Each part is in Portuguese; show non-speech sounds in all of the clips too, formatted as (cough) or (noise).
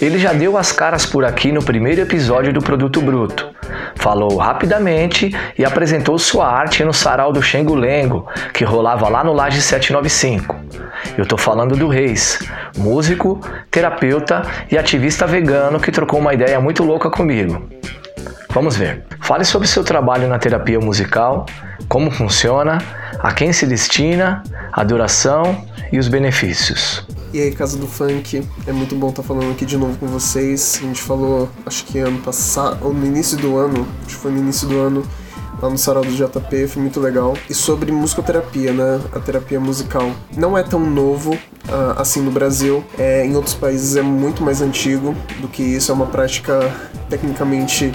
Ele já deu as caras por aqui no primeiro episódio do Produto Bruto. Falou rapidamente e apresentou sua arte no sarau do Xengo Lengo, que rolava lá no Laje 795. Eu tô falando do Reis, músico, terapeuta e ativista vegano que trocou uma ideia muito louca comigo. Vamos ver. Fale sobre seu trabalho na terapia musical, como funciona, a quem se destina, a duração e os benefícios. E aí, Casa do Funk, é muito bom estar falando aqui de novo com vocês. A gente falou, acho que ano passado, ou no início do ano, acho que foi no início do ano, lá no Sarau do JP, foi muito legal. E sobre musicoterapia, né? A terapia musical. Não é tão novo uh, assim no Brasil. É, em outros países é muito mais antigo do que isso. É uma prática tecnicamente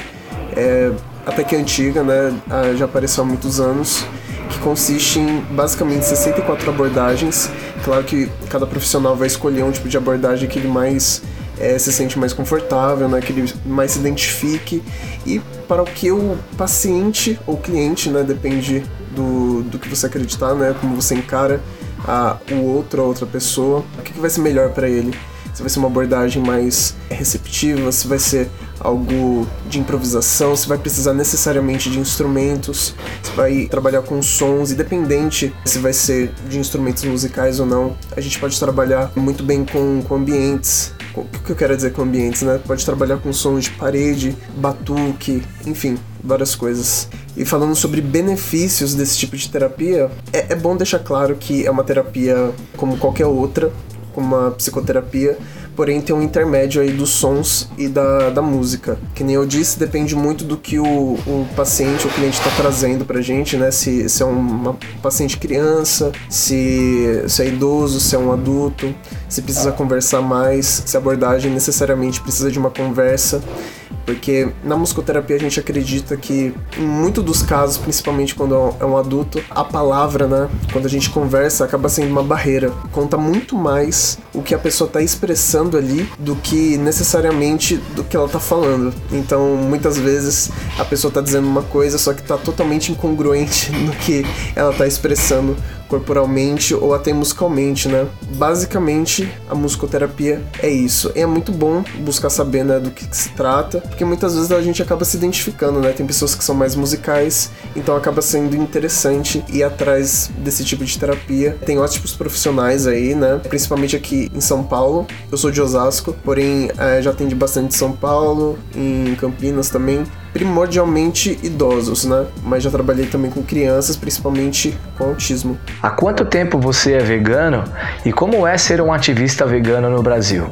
é, até que antiga, né? Uh, já apareceu há muitos anos. Que consiste em basicamente 64 abordagens. Claro que cada profissional vai escolher um tipo de abordagem que ele mais é, se sente mais confortável, né, que ele mais se identifique e para o que o paciente ou cliente, né, depende do, do que você acreditar, né, como você encara a, o outro, a outra pessoa, o que, que vai ser melhor para ele. Se vai ser uma abordagem mais receptiva, se vai ser algo de improvisação, se vai precisar necessariamente de instrumentos, se vai trabalhar com sons, independente se vai ser de instrumentos musicais ou não. A gente pode trabalhar muito bem com, com ambientes, o que eu quero dizer com ambientes, né? Pode trabalhar com sons de parede, batuque, enfim, várias coisas. E falando sobre benefícios desse tipo de terapia, é, é bom deixar claro que é uma terapia como qualquer outra, como uma psicoterapia, porém tem um intermédio aí dos sons e da, da música. Que nem eu disse, depende muito do que o, o paciente, o cliente está trazendo pra gente, né? Se, se é uma paciente criança, se, se é idoso, se é um adulto, se precisa conversar mais, se a abordagem necessariamente precisa de uma conversa. Porque na musicoterapia a gente acredita que, em muitos dos casos, principalmente quando é um adulto, a palavra, né, quando a gente conversa, acaba sendo uma barreira. Conta muito mais o que a pessoa está expressando ali do que necessariamente do que ela está falando. Então, muitas vezes a pessoa está dizendo uma coisa, só que está totalmente incongruente (laughs) no que ela está expressando corporalmente ou até musicalmente, né? Basicamente, a musicoterapia é isso. E é muito bom buscar saber, né, do que, que, se trata, porque muitas vezes a gente acaba se identificando, né? Tem pessoas que são mais musicais, então acaba sendo interessante ir atrás desse tipo de terapia. Tem ótimos profissionais aí, né? Principalmente aqui em São Paulo. Eu sou de Osasco, porém é, já atendi bastante em São Paulo, em Campinas também primordialmente idosos, né? Mas já trabalhei também com crianças, principalmente com autismo. Há quanto tempo você é vegano e como é ser um ativista vegano no Brasil?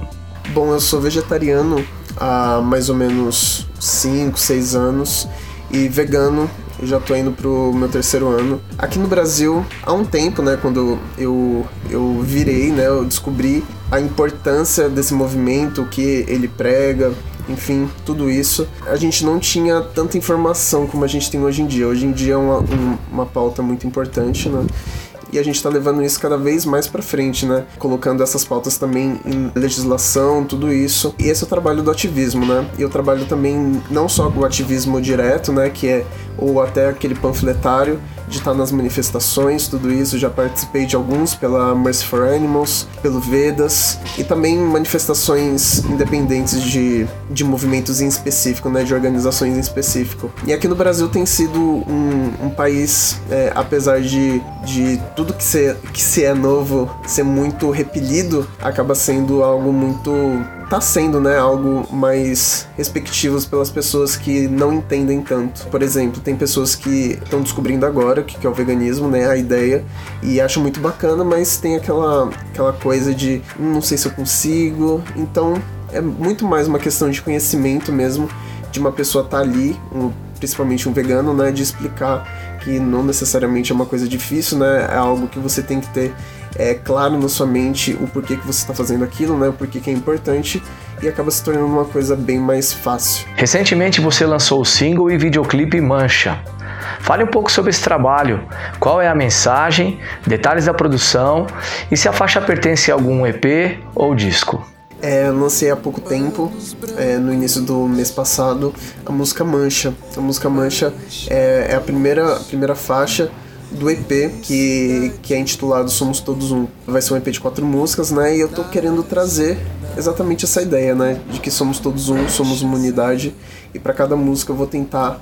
Bom, eu sou vegetariano há mais ou menos 5, 6 anos e vegano eu já tô indo pro meu terceiro ano. Aqui no Brasil, há um tempo, né, quando eu, eu virei, né, eu descobri a importância desse movimento, o que ele prega, enfim, tudo isso. A gente não tinha tanta informação como a gente tem hoje em dia. Hoje em dia é uma, um, uma pauta muito importante, né? e a gente está levando isso cada vez mais para frente, né? Colocando essas pautas também em legislação, tudo isso. E esse é o trabalho do ativismo, né? E eu trabalho também não só o ativismo direto, né? Que é ou até aquele panfletário de estar nas manifestações, tudo isso. Já participei de alguns pela Mercy for Animals, pelo Vedas e também manifestações independentes de, de movimentos em específico, né, de organizações em específico. E aqui no Brasil tem sido um, um país, é, apesar de, de tudo que se, que se é novo ser muito repelido, acaba sendo algo muito tá sendo, né, algo mais respectivos pelas pessoas que não entendem tanto. Por exemplo, tem pessoas que estão descobrindo agora o que é o veganismo, né, a ideia, e acham muito bacana, mas tem aquela, aquela coisa de não sei se eu consigo. Então, é muito mais uma questão de conhecimento mesmo, de uma pessoa estar tá ali, um, principalmente um vegano, né, de explicar que não necessariamente é uma coisa difícil, né, é algo que você tem que ter é, claro na sua mente o porquê que você está fazendo aquilo, né? O porquê que é importante e acaba se tornando uma coisa bem mais fácil. Recentemente você lançou o single e videoclipe Mancha. Fale um pouco sobre esse trabalho, qual é a mensagem, detalhes da produção e se a faixa pertence a algum EP ou disco. É, eu lancei há pouco tempo, é, no início do mês passado, a música Mancha. A música Mancha é, é a primeira, a primeira faixa do EP, que, que é intitulado Somos Todos Um. Vai ser um EP de quatro músicas, né? E eu tô querendo trazer exatamente essa ideia, né? De que somos todos um, somos uma unidade. E para cada música eu vou tentar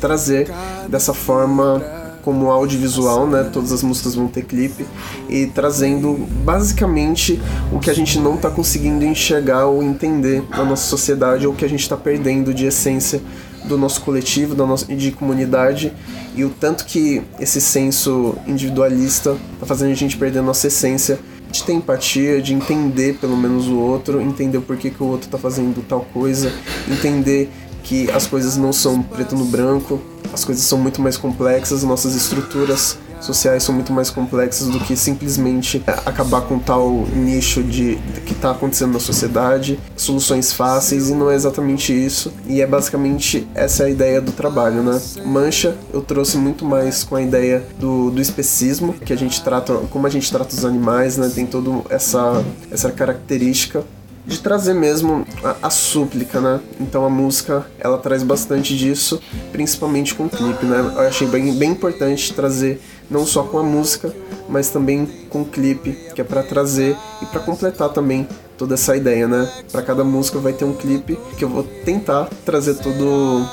trazer dessa forma como audiovisual, né? Todas as músicas vão ter clipe e trazendo basicamente o que a gente não está conseguindo enxergar ou entender na nossa sociedade ou o que a gente está perdendo de essência do nosso coletivo, da nossa de comunidade e o tanto que esse senso individualista está fazendo a gente perder a nossa essência de ter empatia, de entender pelo menos o outro, entender por que, que o outro está fazendo tal coisa, entender que as coisas não são preto no branco, as coisas são muito mais complexas, nossas estruturas sociais são muito mais complexas do que simplesmente acabar com tal nicho de, de que está acontecendo na sociedade, soluções fáceis e não é exatamente isso. E é basicamente essa é a ideia do trabalho, né? Mancha eu trouxe muito mais com a ideia do, do especismo, que a gente trata, como a gente trata os animais, né? Tem toda essa essa característica de trazer mesmo a, a, súplica, né? Então a música ela traz bastante disso, principalmente com o clipe, né? Eu achei bem, bem importante trazer não só com a música, mas também com o clipe, que é para trazer e para completar também toda essa ideia, né? Para cada música vai ter um clipe que eu vou tentar trazer todo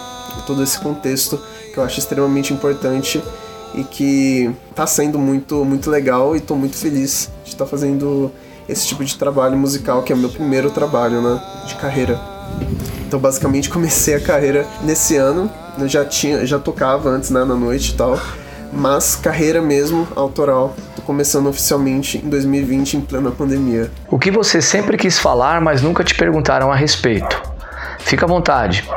todo esse contexto que eu acho extremamente importante e que tá sendo muito muito legal e tô muito feliz de estar tá fazendo esse tipo de trabalho musical, que é o meu primeiro trabalho, né, de carreira. Então, basicamente, (laughs) comecei a carreira nesse ano. Eu já tinha, já tocava antes, né, na noite e tal, mas carreira mesmo autoral. Tô começando oficialmente em 2020, em plena pandemia. O que você sempre quis falar, mas nunca te perguntaram a respeito? Fica à vontade.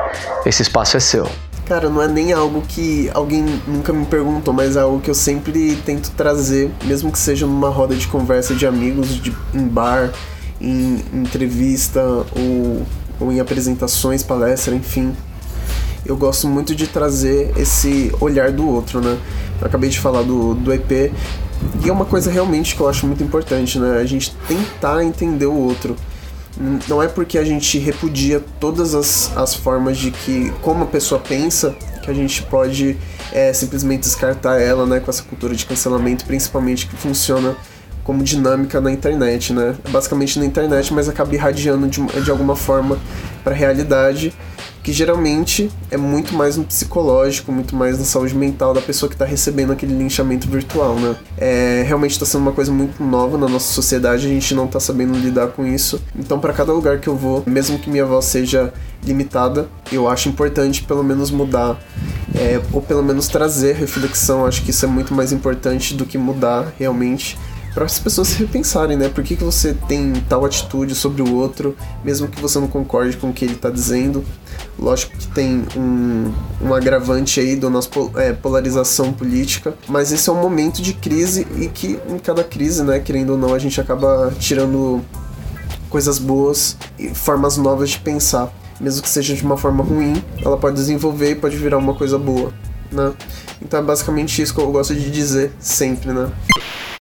Esse espaço é seu. Cara, não é nem algo que alguém nunca me perguntou, mas é algo que eu sempre tento trazer, mesmo que seja numa roda de conversa de amigos, de, em bar, em entrevista ou, ou em apresentações, palestra, enfim. Eu gosto muito de trazer esse olhar do outro, né? Eu acabei de falar do, do EP, e é uma coisa realmente que eu acho muito importante, né? A gente tentar entender o outro não é porque a gente repudia todas as, as formas de que como a pessoa pensa que a gente pode é, simplesmente descartar ela, né, com essa cultura de cancelamento, principalmente que funciona como dinâmica na internet, né? Basicamente na internet, mas acaba irradiando de, de alguma forma para a realidade que geralmente é muito mais no psicológico, muito mais na saúde mental da pessoa que está recebendo aquele linchamento virtual, né? É, realmente está sendo uma coisa muito nova na nossa sociedade, a gente não está sabendo lidar com isso. Então, para cada lugar que eu vou, mesmo que minha voz seja limitada, eu acho importante pelo menos mudar, é, ou pelo menos trazer reflexão. Acho que isso é muito mais importante do que mudar realmente para as pessoas se (laughs) repensarem, né? Por que, que você tem tal atitude sobre o outro, mesmo que você não concorde com o que ele está dizendo? Lógico que tem um, um agravante aí da nossa é, polarização política, mas esse é um momento de crise e que em cada crise, né, querendo ou não, a gente acaba tirando coisas boas e formas novas de pensar. Mesmo que seja de uma forma ruim, ela pode desenvolver e pode virar uma coisa boa, né? Então é basicamente isso que eu gosto de dizer sempre, né?